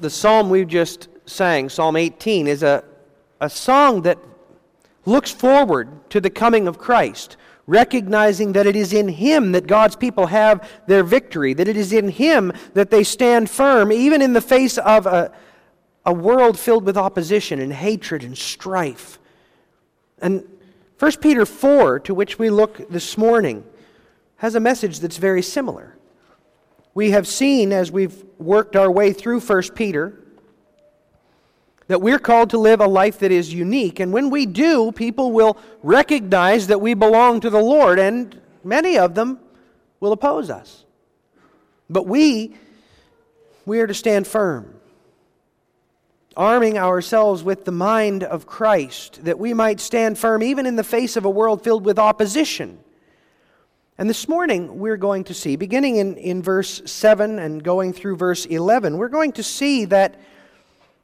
the psalm we've just sang, Psalm 18, is a, a song that looks forward to the coming of Christ, recognizing that it is in Him that God's people have their victory, that it is in Him that they stand firm, even in the face of a, a world filled with opposition and hatred and strife. And 1 Peter 4, to which we look this morning, has a message that's very similar. We have seen as we've worked our way through 1 Peter that we're called to live a life that is unique. And when we do, people will recognize that we belong to the Lord, and many of them will oppose us. But we, we are to stand firm, arming ourselves with the mind of Christ, that we might stand firm even in the face of a world filled with opposition. And this morning, we're going to see, beginning in, in verse 7 and going through verse 11, we're going to see that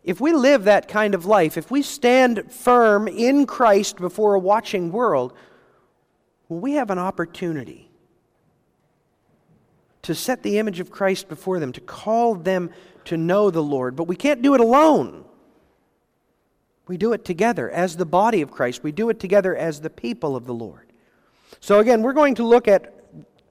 if we live that kind of life, if we stand firm in Christ before a watching world, well, we have an opportunity to set the image of Christ before them, to call them to know the Lord. But we can't do it alone. We do it together as the body of Christ, we do it together as the people of the Lord. So, again, we're going to look at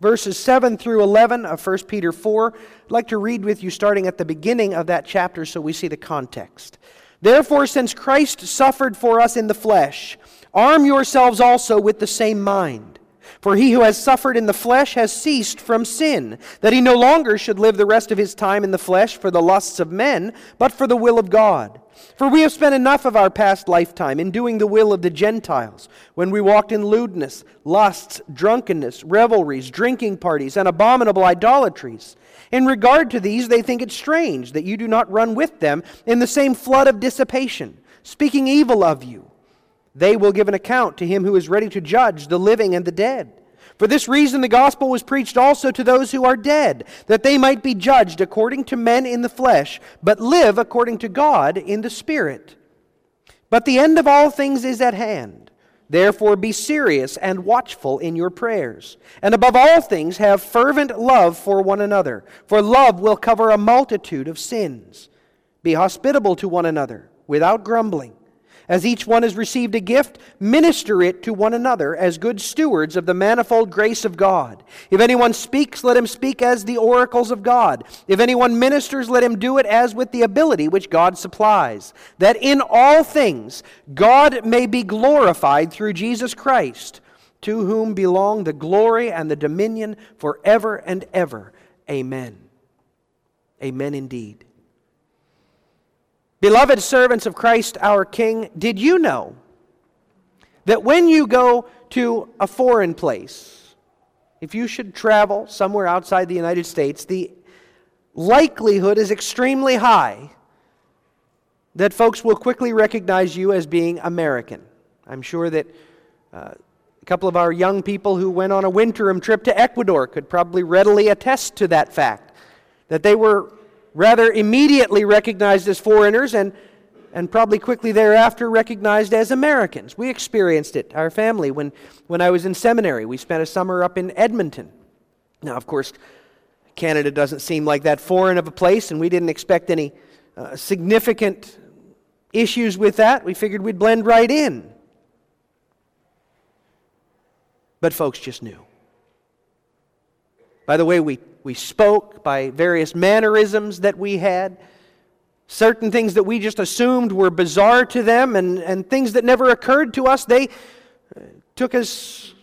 verses 7 through 11 of 1 Peter 4. I'd like to read with you starting at the beginning of that chapter so we see the context. Therefore, since Christ suffered for us in the flesh, arm yourselves also with the same mind. For he who has suffered in the flesh has ceased from sin, that he no longer should live the rest of his time in the flesh for the lusts of men, but for the will of God. For we have spent enough of our past lifetime in doing the will of the Gentiles, when we walked in lewdness, lusts, drunkenness, revelries, drinking parties, and abominable idolatries. In regard to these, they think it strange that you do not run with them in the same flood of dissipation, speaking evil of you. They will give an account to him who is ready to judge the living and the dead. For this reason, the gospel was preached also to those who are dead, that they might be judged according to men in the flesh, but live according to God in the Spirit. But the end of all things is at hand. Therefore, be serious and watchful in your prayers. And above all things, have fervent love for one another, for love will cover a multitude of sins. Be hospitable to one another, without grumbling. As each one has received a gift, minister it to one another as good stewards of the manifold grace of God. If anyone speaks, let him speak as the oracles of God. If anyone ministers, let him do it as with the ability which God supplies, that in all things God may be glorified through Jesus Christ, to whom belong the glory and the dominion forever and ever. Amen. Amen indeed. Beloved servants of Christ our King, did you know that when you go to a foreign place, if you should travel somewhere outside the United States, the likelihood is extremely high that folks will quickly recognize you as being American. I'm sure that uh, a couple of our young people who went on a winterim trip to Ecuador could probably readily attest to that fact, that they were rather immediately recognized as foreigners and, and probably quickly thereafter recognized as Americans. We experienced it, our family, when, when I was in seminary. We spent a summer up in Edmonton. Now, of course, Canada doesn't seem like that foreign of a place, and we didn't expect any uh, significant issues with that. We figured we'd blend right in. But folks just knew. By the way we we spoke, by various mannerisms that we had, certain things that we just assumed were bizarre to them, and, and things that never occurred to us, they uh, took as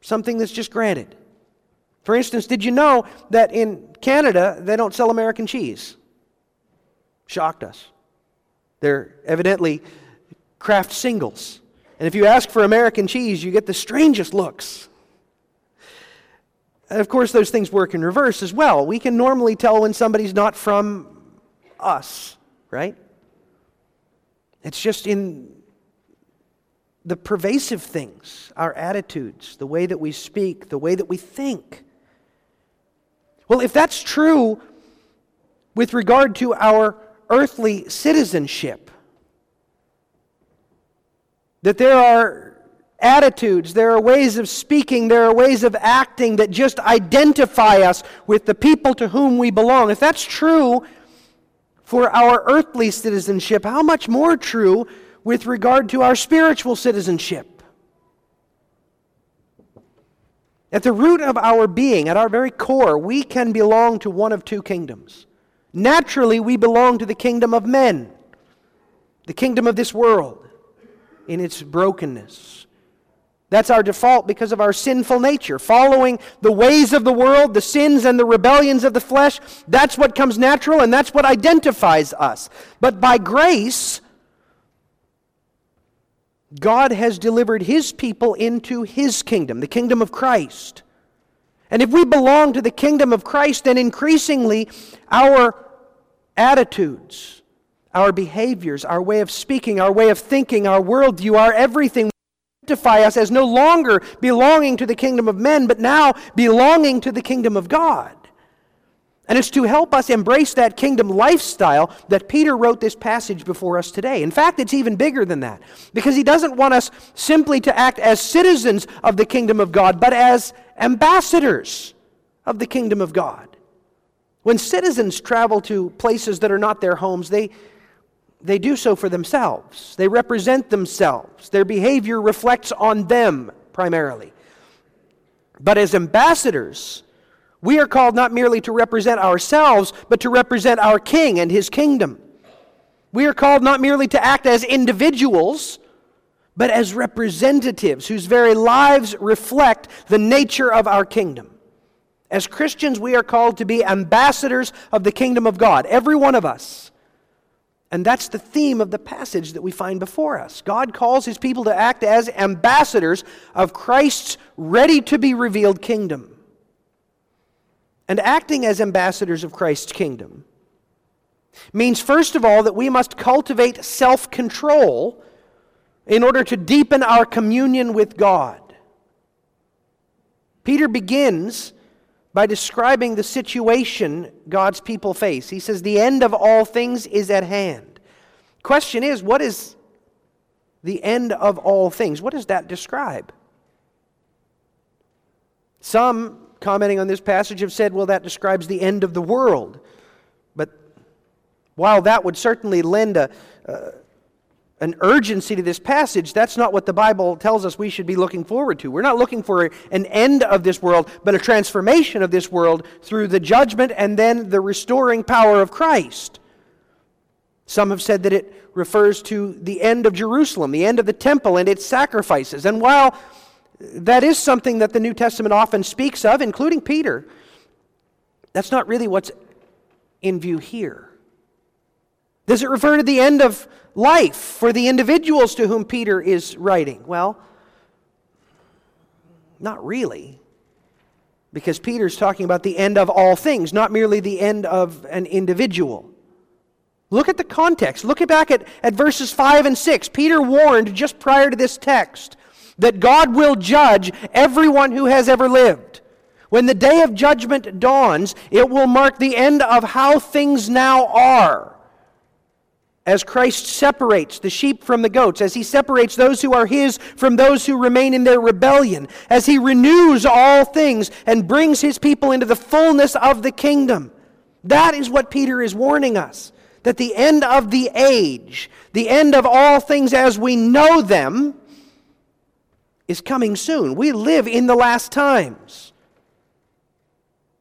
something that's just granted. For instance, did you know that in Canada they don't sell American cheese? Shocked us. They're evidently Kraft singles. And if you ask for American cheese, you get the strangest looks. And of course, those things work in reverse as well. We can normally tell when somebody's not from us, right? It's just in the pervasive things, our attitudes, the way that we speak, the way that we think. Well, if that's true with regard to our earthly citizenship, that there are attitudes, there are ways of speaking, there are ways of acting that just identify us with the people to whom we belong. If that's true for our earthly citizenship, how much more true with regard to our spiritual citizenship? At the root of our being, at our very core, we can belong to one of two kingdoms. Naturally, we belong to the kingdom of men, the kingdom of this world in its brokenness. That's our default because of our sinful nature. Following the ways of the world, the sins and the rebellions of the flesh, that's what comes natural and that's what identifies us. But by grace, God has delivered His people into His kingdom, the kingdom of Christ. And if we belong to the kingdom of Christ, then increasingly our attitudes, our behaviors, our way of speaking, our way of thinking, our worldview, our everything identify us as no longer belonging to the kingdom of men, but now belonging to the kingdom of God. And it's to help us embrace that kingdom lifestyle that Peter wrote this passage before us today. In fact, it's even bigger than that, because he doesn't want us simply to act as citizens of the kingdom of God, but as ambassadors of the kingdom of God. When citizens travel to places that are not their homes, they they do so for themselves. They represent themselves. Their behavior reflects on them primarily. But as ambassadors, we are called not merely to represent ourselves, but to represent our King and his kingdom. We are called not merely to act as individuals, but as representatives whose very lives reflect the nature of our kingdom. As Christians, we are called to be ambassadors of the kingdom of God, every one of us. And that's the theme of the passage that we find before us. God calls his people to act as ambassadors of Christ's ready to be revealed kingdom. And acting as ambassadors of Christ's kingdom means, first of all, that we must cultivate self control in order to deepen our communion with God. Peter begins by describing the situation God's people face. He says, The end of all things is at hand. Question is, what is the end of all things? What does that describe? Some, commenting on this passage, have said, well, that describes the end of the world. But while that would certainly lend a, uh, an urgency to this passage, that's not what the Bible tells us we should be looking forward to. We're not looking for an end of this world, but a transformation of this world through the judgment and then the restoring power of Christ. Some have said that it refers to the end of Jerusalem, the end of the temple and its sacrifices. And while that is something that the New Testament often speaks of, including Peter, that's not really what's in view here. Does it refer to the end of life for the individuals to whom Peter is writing? Well, not really. Because Peter's talking about the end of all things, not merely the end of an individual. Look at the context. Look back at, at verses 5 and 6. Peter warned just prior to this text that God will judge everyone who has ever lived. When the day of judgment dawns, it will mark the end of how things now are as Christ separates the sheep from the goats, as he separates those who are his from those who remain in their rebellion, as he renews all things and brings his people into the fullness of the kingdom. That is what Peter is warning us that the end of the age, the end of all things as we know them, is coming soon. We live in the last times.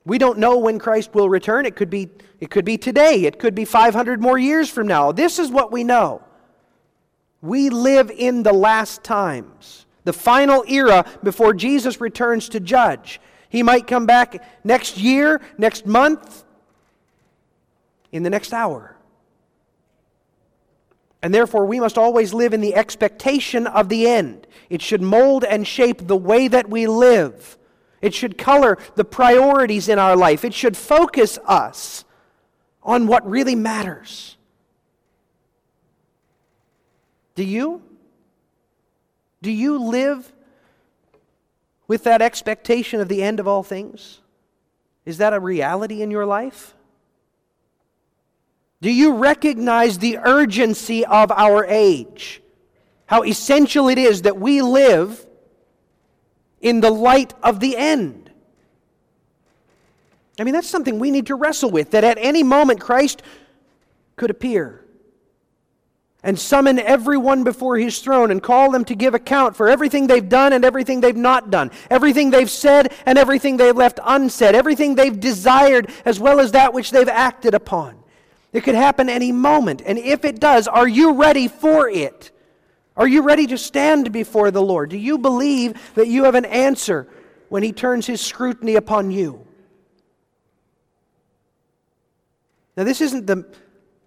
We don't know when Christ will return. It could be it could be today. It could be 500 more years from now. This is what we know. We live in the last times, the final era before Jesus returns to judge. He might come back next year, next month, in the next hour. And therefore, we must always live in the expectation of the end. It should mold and shape the way that we live. It should color the priorities in our life. It should focus us on what really matters. Do you? Do you live with that expectation of the end of all things? Is that a reality in your life? Do you recognize the urgency of our age? How essential it is that we live in the light of the end. I mean, that's something we need to wrestle with that at any moment Christ could appear and summon everyone before his throne and call them to give account for everything they've done and everything they've not done, everything they've said and everything they've left unsaid, everything they've desired as well as that which they've acted upon. It could happen any moment. And if it does, are you ready for it? Are you ready to stand before the Lord? Do you believe that you have an answer when he turns his scrutiny upon you? Now, this isn't the,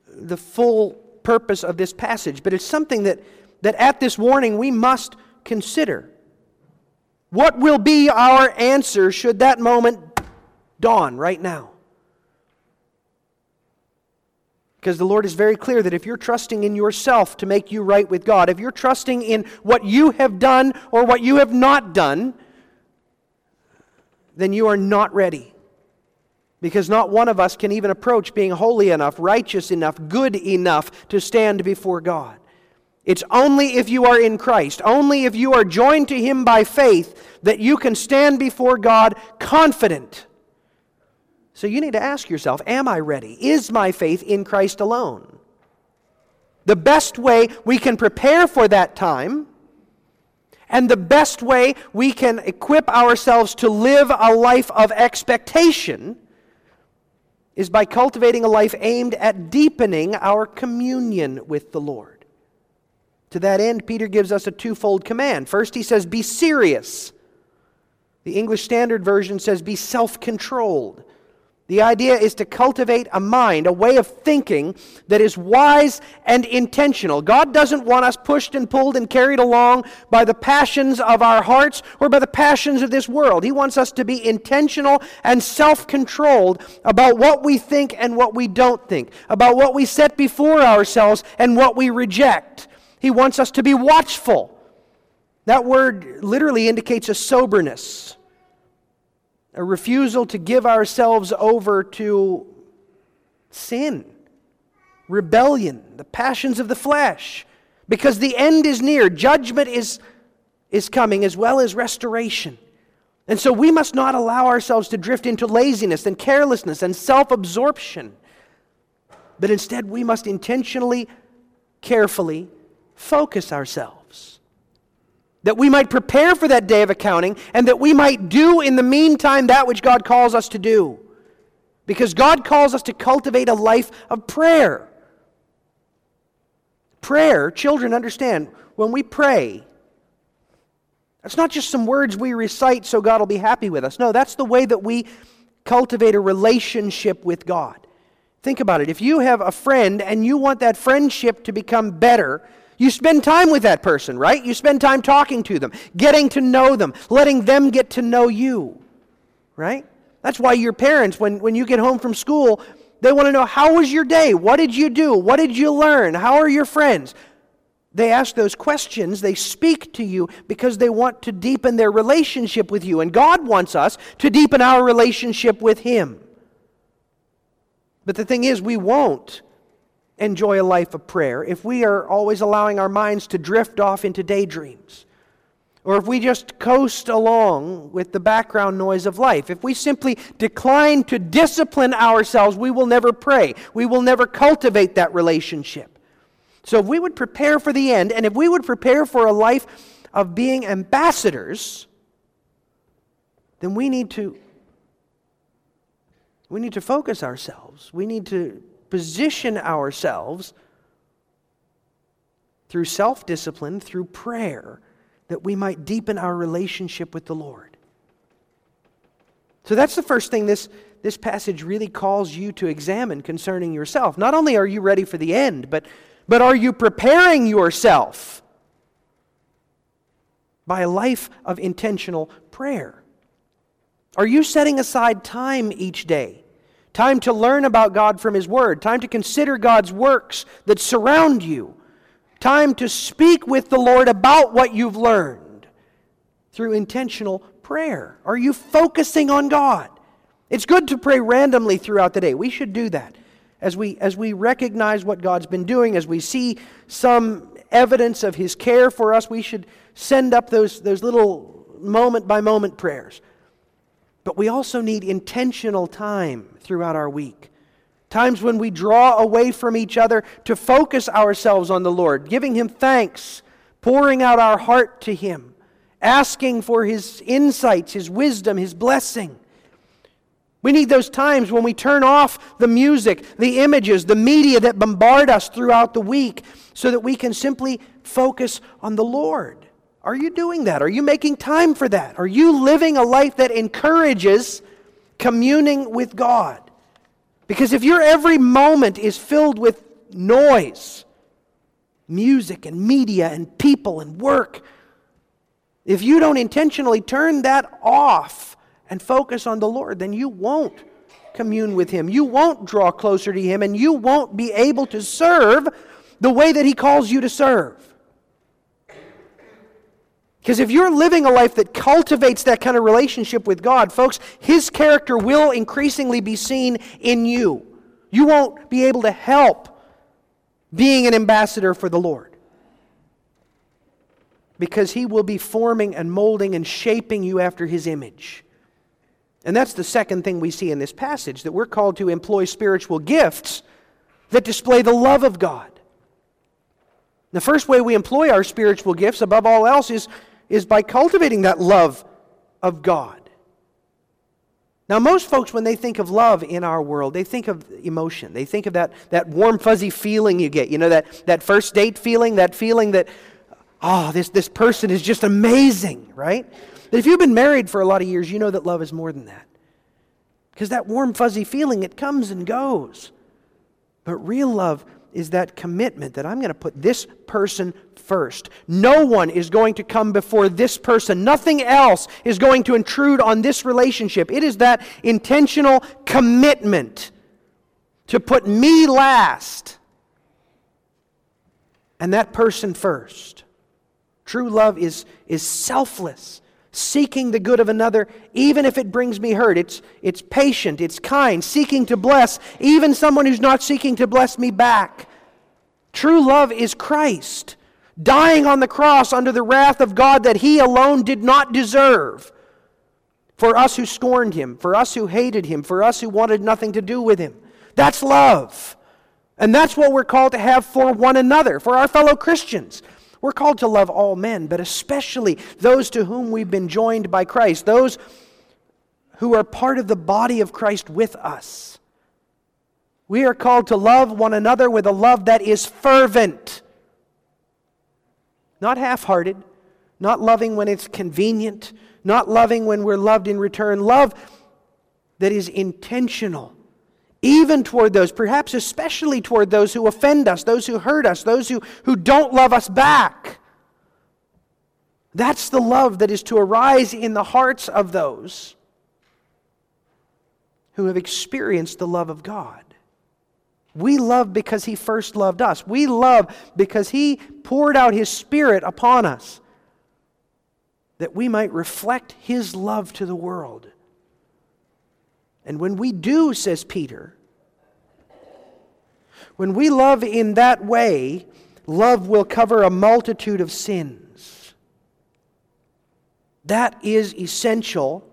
the full purpose of this passage, but it's something that, that at this warning we must consider. What will be our answer should that moment dawn right now? Because the Lord is very clear that if you're trusting in yourself to make you right with God, if you're trusting in what you have done or what you have not done, then you are not ready. Because not one of us can even approach being holy enough, righteous enough, good enough to stand before God. It's only if you are in Christ, only if you are joined to Him by faith, that you can stand before God confident. So you need to ask yourself Am I ready? Is my faith in Christ alone? The best way we can prepare for that time and the best way we can equip ourselves to live a life of expectation is by cultivating a life aimed at deepening our communion with the Lord. To that end, Peter gives us a twofold command. First, he says, Be serious. The English Standard Version says, Be self controlled. The idea is to cultivate a mind, a way of thinking that is wise and intentional. God doesn't want us pushed and pulled and carried along by the passions of our hearts or by the passions of this world. He wants us to be intentional and self controlled about what we think and what we don't think, about what we set before ourselves and what we reject. He wants us to be watchful. That word literally indicates a soberness a refusal to give ourselves over to sin, rebellion, the passions of the flesh, because the end is near. Judgment is, is coming as well as restoration. And so we must not allow ourselves to drift into laziness and carelessness and self absorption, but instead we must intentionally, carefully focus ourselves that we might prepare for that day of accounting, and that we might do in the meantime that which God calls us to do. Because God calls us to cultivate a life of prayer. Prayer, children understand, when we pray, that's not just some words we recite so God will be happy with us. No, that's the way that we cultivate a relationship with God. Think about it. If you have a friend and you want that friendship to become better, you spend time with that person, right? You spend time talking to them, getting to know them, letting them get to know you, right? That's why your parents, when, when you get home from school, they want to know how was your day? What did you do? What did you learn? How are your friends? They ask those questions, they speak to you because they want to deepen their relationship with you. And God wants us to deepen our relationship with Him. But the thing is, we won't enjoy a life of prayer, if we are always allowing our minds to drift off into daydreams, or if we just coast along with the background noise of life, if we simply decline to discipline ourselves, we will never pray. We will never cultivate that relationship. So, if we would prepare for the end, and if we would prepare for a life of being ambassadors, then we need to we need to focus ourselves. We need to position ourselves through self discipline, through prayer, that we might deepen our relationship with the Lord. So that's the first thing this, this passage really calls you to examine concerning yourself. Not only are you ready for the end, but, but are you preparing yourself by a life of intentional prayer? Are you setting aside time each day time to learn about God from His Word, time to consider God's works that surround you, time to speak with the Lord about what you've learned through intentional prayer. Are you focusing on God? It's good to pray randomly throughout the day. We should do that. As we, as we recognize what God's been doing, as we see some evidence of His care for us, we should send up those, those little moment by moment prayers. But we also need intentional time throughout our week Times when we draw away from each other to focus ourselves on the Lord, giving Him thanks, pouring out our heart to Him, asking for His insights, His wisdom, His blessing. We need those times when we turn off the music, the images, the media that bombard us throughout the week so that we can simply focus on the Lord. Are you doing that? Are you making time for that? Are you living a life that encourages communing with God? Because if your every moment is filled with noise, music and media and people and work, if you don't intentionally turn that off and focus on the Lord, then you won't commune with Him. You won't draw closer to Him, and you won't be able to serve the way that He calls you to serve. Because if you're living a life that cultivates that kind of relationship with God, folks, His character will increasingly be seen in you. You won't be able to help being an ambassador for the Lord. Because He will be forming and molding and shaping you after His image. And that's the second thing we see in this passage that we're called to employ spiritual gifts that display the love of God. The first way we employ our spiritual gifts, above all else, is is by cultivating that love of God. Now, most folks, when they think of love in our world, they think of emotion. They think of that, that warm, fuzzy feeling you get. You know, that, that first date feeling, that feeling that, oh, this, this person is just amazing, right? But if you've been married for a lot of years, you know that love is more than that. Because that warm, fuzzy feeling, it comes and goes. But real love is that commitment that I'm going to put this person first. No one is going to come before this person. Nothing else is going to intrude on this relationship. It is that intentional commitment to put me last and that person first. True love is, is selfless seeking the good of another, even if it brings me hurt. It's, it's patient, it's kind, seeking to bless, even someone who's not seeking to bless me back. True love is Christ, dying on the cross under the wrath of God that he alone did not deserve. For us who scorned him, for us who hated him, for us who wanted nothing to do with him. That's love. And that's what we're called to have for one another, for our fellow Christians. We're called to love all men, but especially those to whom we've been joined by Christ, those who are part of the body of Christ with us. We are called to love one another with a love that is fervent, not half hearted, not loving when it's convenient, not loving when we're loved in return. Love that is intentional even toward those, perhaps especially toward those who offend us, those who hurt us, those who, who don't love us back. That's the love that is to arise in the hearts of those who have experienced the love of God. We love because He first loved us. We love because He poured out His Spirit upon us that we might reflect His love to the world. And when we do, says Peter, when we love in that way, love will cover a multitude of sins. That is essential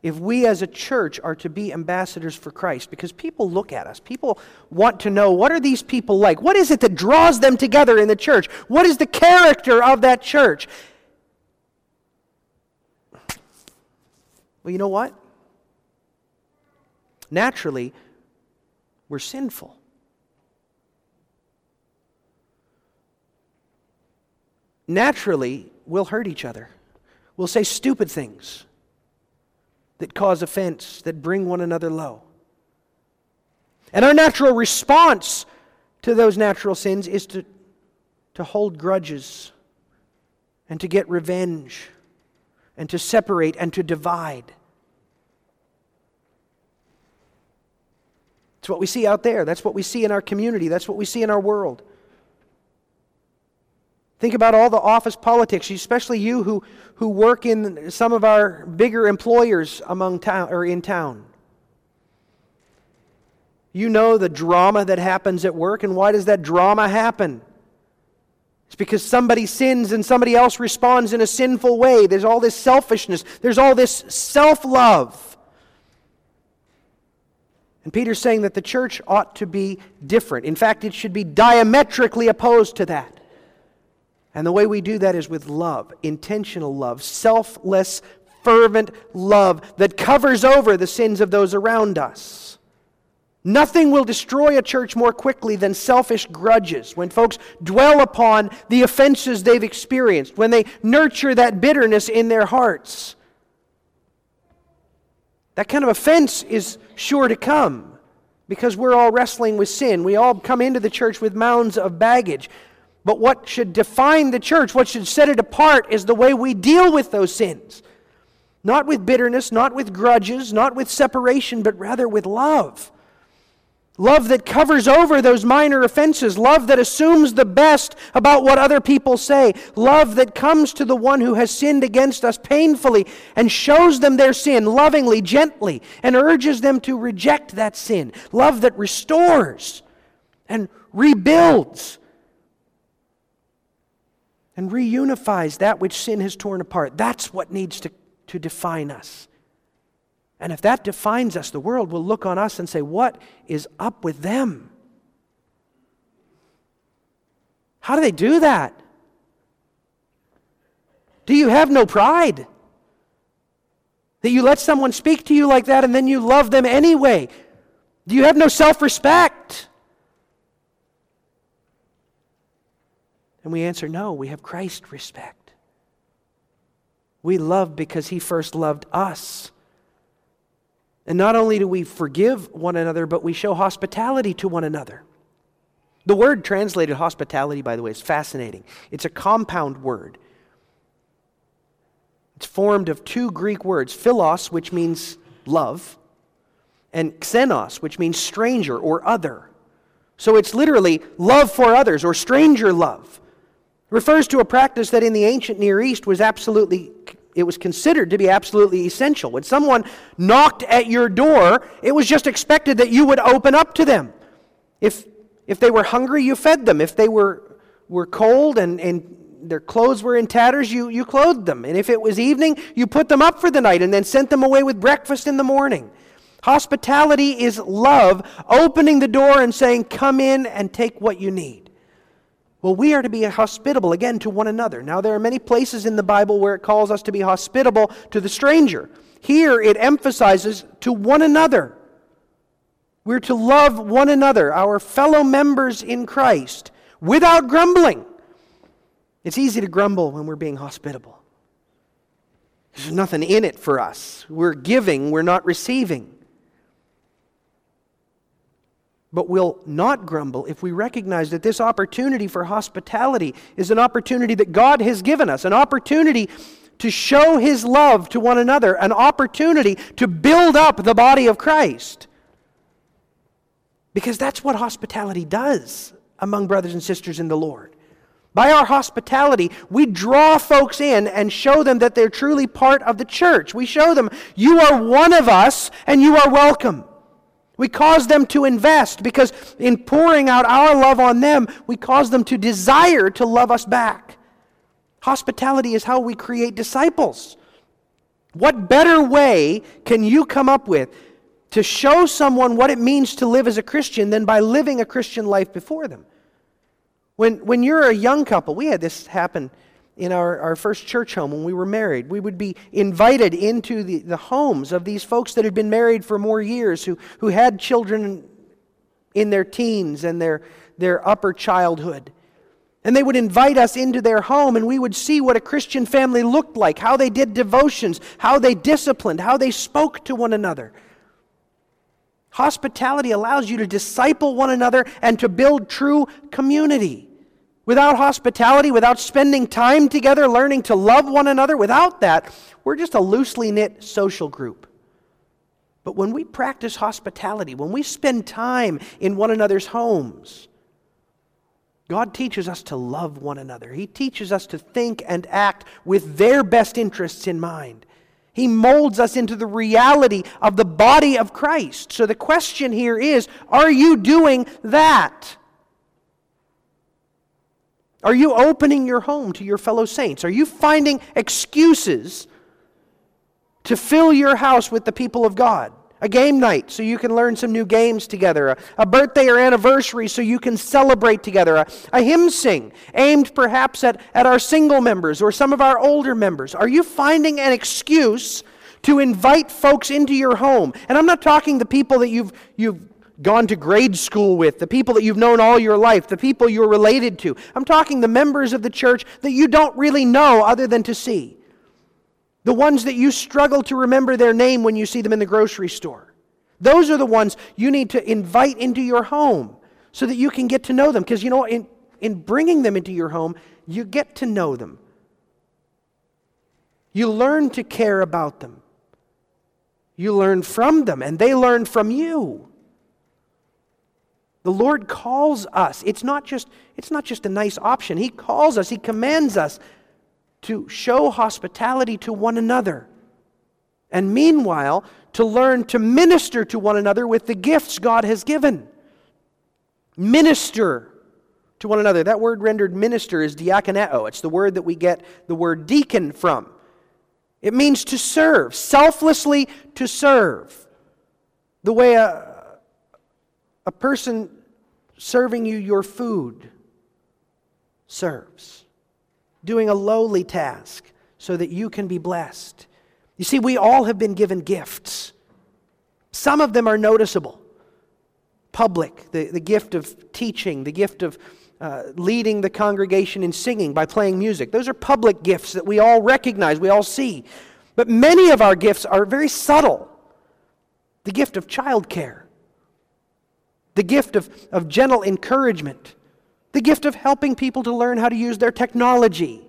if we as a church are to be ambassadors for Christ because people look at us. People want to know what are these people like? What is it that draws them together in the church? What is the character of that church? Well, you know what? Naturally, we're sinful. Naturally, we'll hurt each other. We'll say stupid things that cause offense, that bring one another low. And our natural response to those natural sins is to, to hold grudges and to get revenge and to separate and to divide. It's what we see out there. That's what we see in our community. That's what we see in our world. Think about all the office politics, especially you who, who work in some of our bigger employers among town or in town. You know the drama that happens at work, and why does that drama happen? It's because somebody sins and somebody else responds in a sinful way. There's all this selfishness, there's all this self love. And Peter's saying that the church ought to be different. In fact, it should be diametrically opposed to that. And the way we do that is with love, intentional love, selfless, fervent love that covers over the sins of those around us. Nothing will destroy a church more quickly than selfish grudges. When folks dwell upon the offenses they've experienced, when they nurture that bitterness in their hearts. That kind of offense is sure to come because we're all wrestling with sin. We all come into the church with mounds of baggage. But what should define the church, what should set it apart, is the way we deal with those sins. Not with bitterness, not with grudges, not with separation, but rather with love. Love that covers over those minor offenses. Love that assumes the best about what other people say. Love that comes to the one who has sinned against us painfully and shows them their sin lovingly, gently, and urges them to reject that sin. Love that restores and rebuilds and reunifies that which sin has torn apart. That's what needs to, to define us. And if that defines us, the world will look on us and say, What is up with them? How do they do that? Do you have no pride? That you let someone speak to you like that and then you love them anyway? Do you have no self respect? And we answer, No, we have Christ respect. We love because he first loved us. And not only do we forgive one another, but we show hospitality to one another. The word translated hospitality, by the way, is fascinating. It's a compound word. It's formed of two Greek words philos, which means love, and xenos, which means stranger or other. So it's literally love for others or stranger love. It refers to a practice that in the ancient Near East was absolutely it was considered to be absolutely essential. When someone knocked at your door, it was just expected that you would open up to them. If, if they were hungry, you fed them. If they were, were cold and, and their clothes were in tatters, you, you clothed them. And if it was evening, you put them up for the night and then sent them away with breakfast in the morning. Hospitality is love, opening the door and saying, Come in and take what you need. Well, we are to be hospitable again to one another. Now, there are many places in the Bible where it calls us to be hospitable to the stranger. Here, it emphasizes to one another. We're to love one another, our fellow members in Christ, without grumbling. It's easy to grumble when we're being hospitable. There's nothing in it for us. We're giving, we're not receiving but will not grumble if we recognize that this opportunity for hospitality is an opportunity that God has given us, an opportunity to show His love to one another, an opportunity to build up the body of Christ. Because that's what hospitality does among brothers and sisters in the Lord. By our hospitality, we draw folks in and show them that they're truly part of the church. We show them, you are one of us and you are welcome. We cause them to invest because in pouring out our love on them, we cause them to desire to love us back. Hospitality is how we create disciples. What better way can you come up with to show someone what it means to live as a Christian than by living a Christian life before them? When, when you're a young couple, we had this happen in our, our first church home when we were married. We would be invited into the, the homes of these folks that had been married for more years, who, who had children in their teens and their, their upper childhood. And they would invite us into their home, and we would see what a Christian family looked like, how they did devotions, how they disciplined, how they spoke to one another. Hospitality allows you to disciple one another and to build true community. Without hospitality, without spending time together, learning to love one another, without that, we're just a loosely knit social group. But when we practice hospitality, when we spend time in one another's homes, God teaches us to love one another. He teaches us to think and act with their best interests in mind. He molds us into the reality of the body of Christ. So the question here is are you doing that? Are you opening your home to your fellow saints? Are you finding excuses to fill your house with the people of God? a game night so you can learn some new games together, a, a birthday or anniversary so you can celebrate together, a, a hymn sing aimed perhaps at, at our single members or some of our older members. Are you finding an excuse to invite folks into your home? And I'm not talking the people that you've, you've gone to grade school with, the people that you've known all your life, the people you're related to. I'm talking the members of the church that you don't really know other than to see. The ones that you struggle to remember their name when you see them in the grocery store. Those are the ones you need to invite into your home so that you can get to know them. Because, you know, in, in bringing them into your home, you get to know them. You learn to care about them. You learn from them, and they learn from you. The Lord calls us. It's not just, it's not just a nice option. He calls us, He commands us to show hospitality to one another. And meanwhile, to learn to minister to one another with the gifts God has given. Minister to one another. That word rendered minister is diakoneo. It's the word that we get the word deacon from. It means to serve, selflessly to serve. The way a, a person serving you your food serves doing a lowly task so that you can be blessed. You see, we all have been given gifts. Some of them are noticeable. Public, the, the gift of teaching, the gift of uh, leading the congregation in singing by playing music. Those are public gifts that we all recognize, we all see. But many of our gifts are very subtle. The gift of childcare, the gift of, of gentle encouragement, the gift of helping people to learn how to use their technology.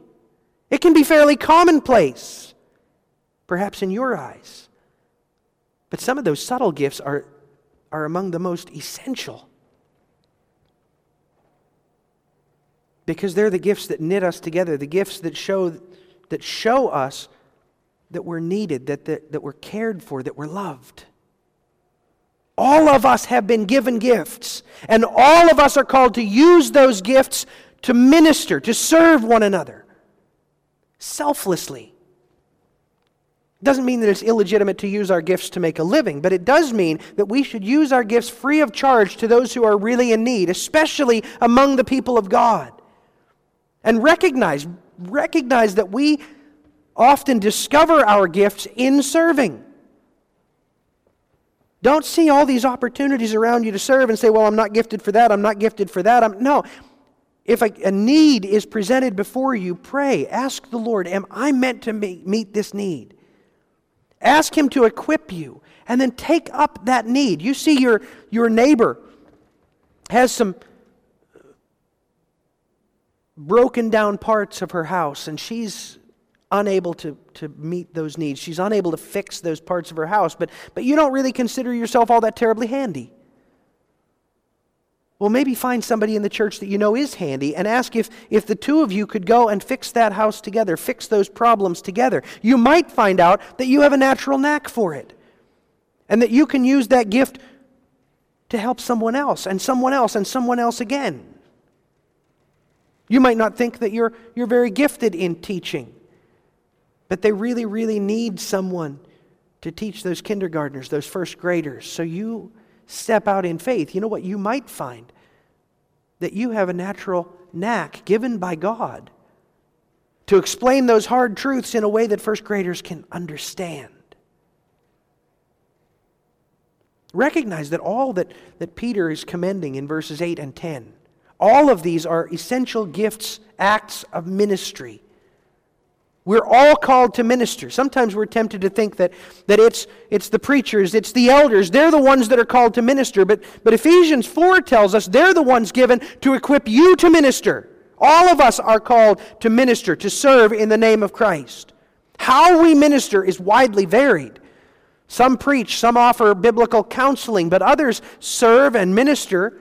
It can be fairly commonplace, perhaps in your eyes. But some of those subtle gifts are, are among the most essential. Because they're the gifts that knit us together, the gifts that show, that show us that we're needed, that, that, that we're cared for, that we're loved. All of us have been given gifts, and all of us are called to use those gifts to minister, to serve one another selflessly. Doesn't mean that it's illegitimate to use our gifts to make a living, but it does mean that we should use our gifts free of charge to those who are really in need, especially among the people of God. And recognize, recognize that we often discover our gifts in serving. Don't see all these opportunities around you to serve and say, well, I'm not gifted for that, I'm not gifted for that. I'm, no. If a, a need is presented before you, pray. Ask the Lord, am I meant to meet, meet this need? Ask Him to equip you, and then take up that need. You see your, your neighbor has some broken down parts of her house, and she's unable to, to meet those needs. She's unable to fix those parts of her house, but, but you don't really consider yourself all that terribly handy. Well, maybe find somebody in the church that you know is handy and ask if, if the two of you could go and fix that house together, fix those problems together. You might find out that you have a natural knack for it and that you can use that gift to help someone else and someone else and someone else again. You might not think that you're, you're very gifted in teaching. But they really, really need someone to teach those kindergartners, those first graders. So you step out in faith. You know what? You might find that you have a natural knack given by God to explain those hard truths in a way that first graders can understand. Recognize that all that, that Peter is commending in verses 8 and 10, all of these are essential gifts, acts of ministry we're all called to minister. Sometimes we're tempted to think that, that it's, it's the preachers, it's the elders, they're the ones that are called to minister. But, but Ephesians 4 tells us they're the ones given to equip you to minister. All of us are called to minister, to serve in the name of Christ. How we minister is widely varied. Some preach, some offer biblical counseling, but others serve and minister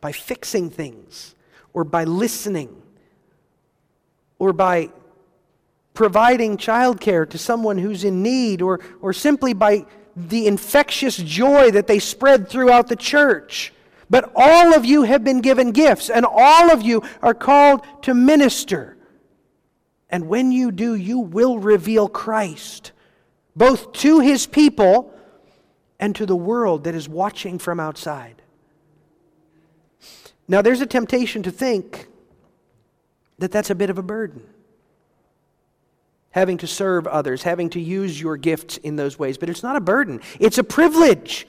by fixing things or by listening or by providing childcare to someone who's in need, or, or simply by the infectious joy that they spread throughout the church. But all of you have been given gifts, and all of you are called to minister. And when you do, you will reveal Christ both to his people and to the world that is watching from outside. Now, there's a temptation to think that that's a bit of a burden. Having to serve others, having to use your gifts in those ways. But it's not a burden, it's a privilege.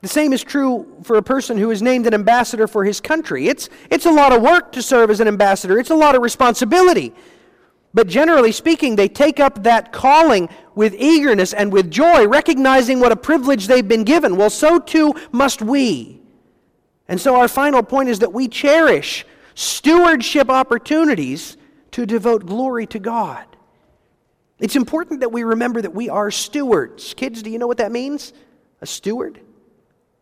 The same is true for a person who is named an ambassador for his country. It's, it's a lot of work to serve as an ambassador, it's a lot of responsibility. But generally speaking, they take up that calling with eagerness and with joy, recognizing what a privilege they've been given. Well, so too must we. And so, our final point is that we cherish stewardship opportunities to devote glory to God. It's important that we remember that we are stewards. Kids, do you know what that means? A steward?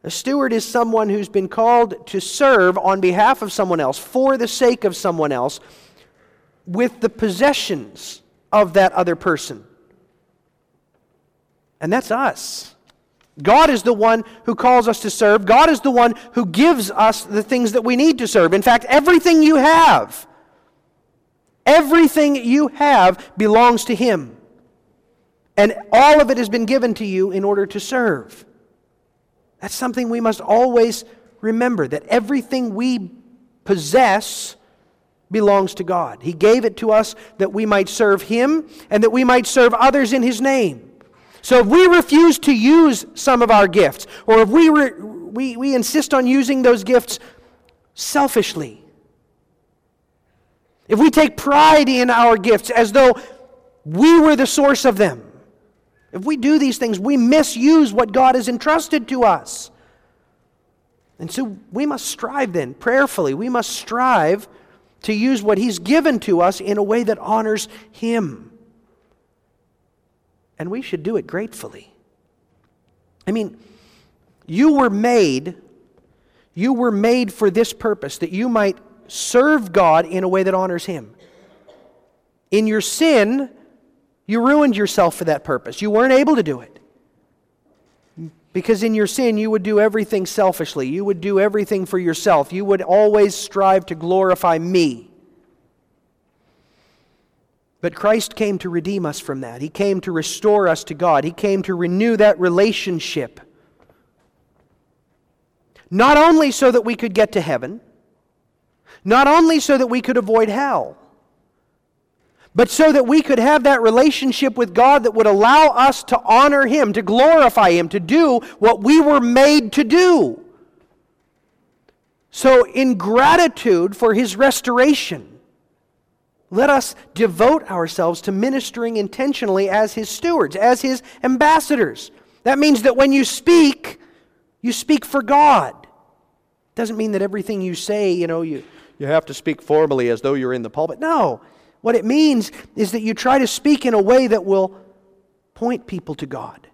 A steward is someone who's been called to serve on behalf of someone else, for the sake of someone else, with the possessions of that other person. And that's us. God is the one who calls us to serve. God is the one who gives us the things that we need to serve. In fact, everything you have, everything you have belongs to Him. And all of it has been given to you in order to serve. That's something we must always remember that everything we possess belongs to God. He gave it to us that we might serve Him and that we might serve others in His name. So if we refuse to use some of our gifts, or if we, re- we, we insist on using those gifts selfishly, if we take pride in our gifts as though we were the source of them, if we do these things, we misuse what God has entrusted to us. And so we must strive then, prayerfully, we must strive to use what He's given to us in a way that honors Him. And we should do it gratefully. I mean, you were made, you were made for this purpose, that you might serve God in a way that honors Him. In your sin, you ruined yourself for that purpose. You weren't able to do it. Because in your sin, you would do everything selfishly. You would do everything for yourself. You would always strive to glorify me. But Christ came to redeem us from that. He came to restore us to God. He came to renew that relationship. Not only so that we could get to heaven, not only so that we could avoid hell, but so that we could have that relationship with God that would allow us to honor Him, to glorify Him, to do what we were made to do. So, in gratitude for His restoration, let us devote ourselves to ministering intentionally as His stewards, as His ambassadors. That means that when you speak, you speak for God. It Doesn't mean that everything you say, you know, you, you have to speak formally as though you're in the pulpit. No. What it means is that you try to speak in a way that will point people to God.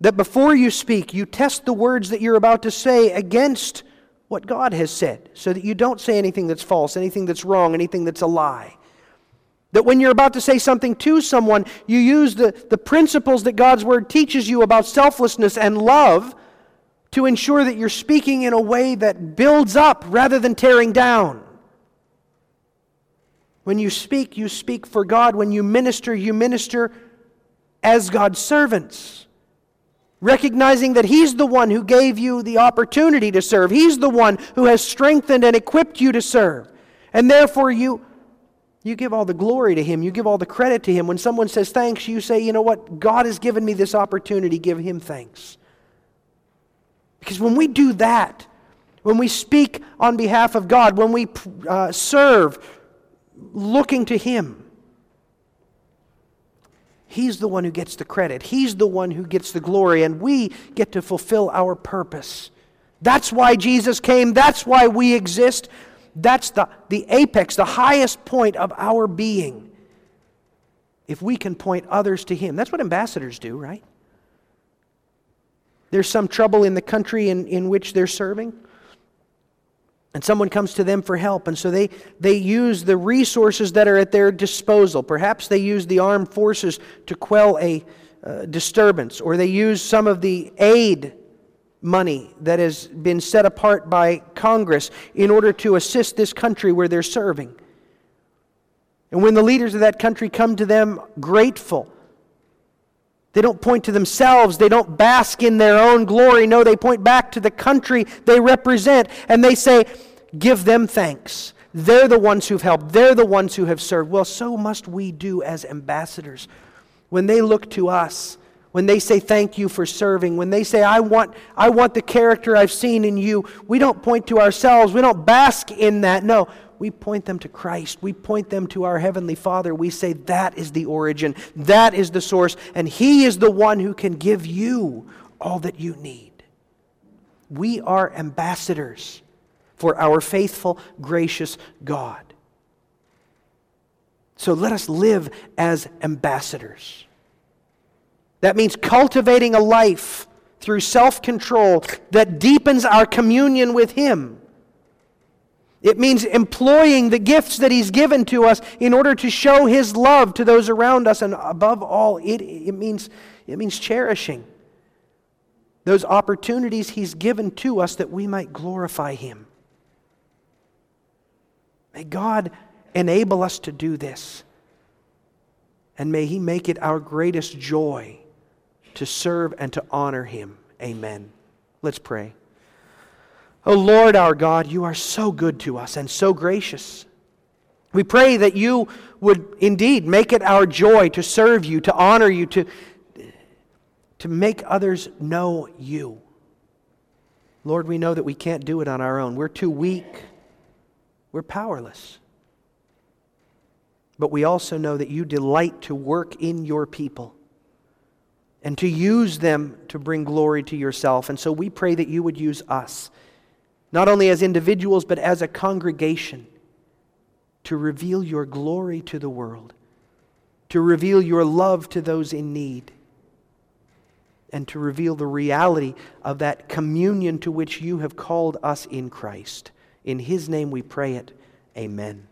That before you speak, you test the words that you're about to say against what God has said, so that you don't say anything that's false, anything that's wrong, anything that's a lie. That when you're about to say something to someone, you use the, the principles that God's Word teaches you about selflessness and love to ensure that you're speaking in a way that builds up rather than tearing down. When you speak, you speak for God. When you minister, you minister as God's servants. Recognizing that He's the one who gave you the opportunity to serve, He's the one who has strengthened and equipped you to serve. And therefore, you, you give all the glory to Him, you give all the credit to Him. When someone says thanks, you say, you know what? God has given me this opportunity, give Him thanks. Because when we do that, when we speak on behalf of God, when we uh, serve, looking to Him. He's the one who gets the credit. He's the one who gets the glory, and we get to fulfill our purpose. That's why Jesus came. That's why we exist. That's the, the apex, the highest point of our being. If we can point others to Him, that's what ambassadors do, right? There's some trouble in the country in, in which they're serving and someone comes to them for help. And so they, they use the resources that are at their disposal. Perhaps they use the armed forces to quell a uh, disturbance or they use some of the aid money that has been set apart by congress in order to assist this country where they're serving. And when the leaders of that country come to them grateful, they don't point to themselves. They don't bask in their own glory. No, they point back to the country they represent and they say, Give them thanks. They're the ones who've helped. They're the ones who have served. Well, so must we do as ambassadors. When they look to us, when they say thank you for serving, when they say, I want, I want the character I've seen in you, we don't point to ourselves. We don't bask in that. No, we point them to Christ. We point them to our Heavenly Father. We say that is the origin, that is the source, and He is the one who can give you all that you need. We are ambassadors for our faithful, gracious God. So let us live as ambassadors. That means cultivating a life through self control that deepens our communion with Him it means employing the gifts that He's given to us in order to show His love to those around us. And above all, it, it, means, it means cherishing those opportunities He's given to us that we might glorify Him. May God enable us to do this. And may He make it our greatest joy to serve and to honor Him. Amen. Let's pray. Oh Lord our God, you are so good to us and so gracious. We pray that you would indeed make it our joy to serve you, to honor you, to, to make others know you. Lord, we know that we can't do it on our own. We're too weak, we're powerless. But we also know that you delight to work in your people and to use them to bring glory to yourself. And so we pray that you would use us not only as individuals, but as a congregation, to reveal your glory to the world, to reveal your love to those in need, and to reveal the reality of that communion to which you have called us in Christ. In His name we pray it. Amen.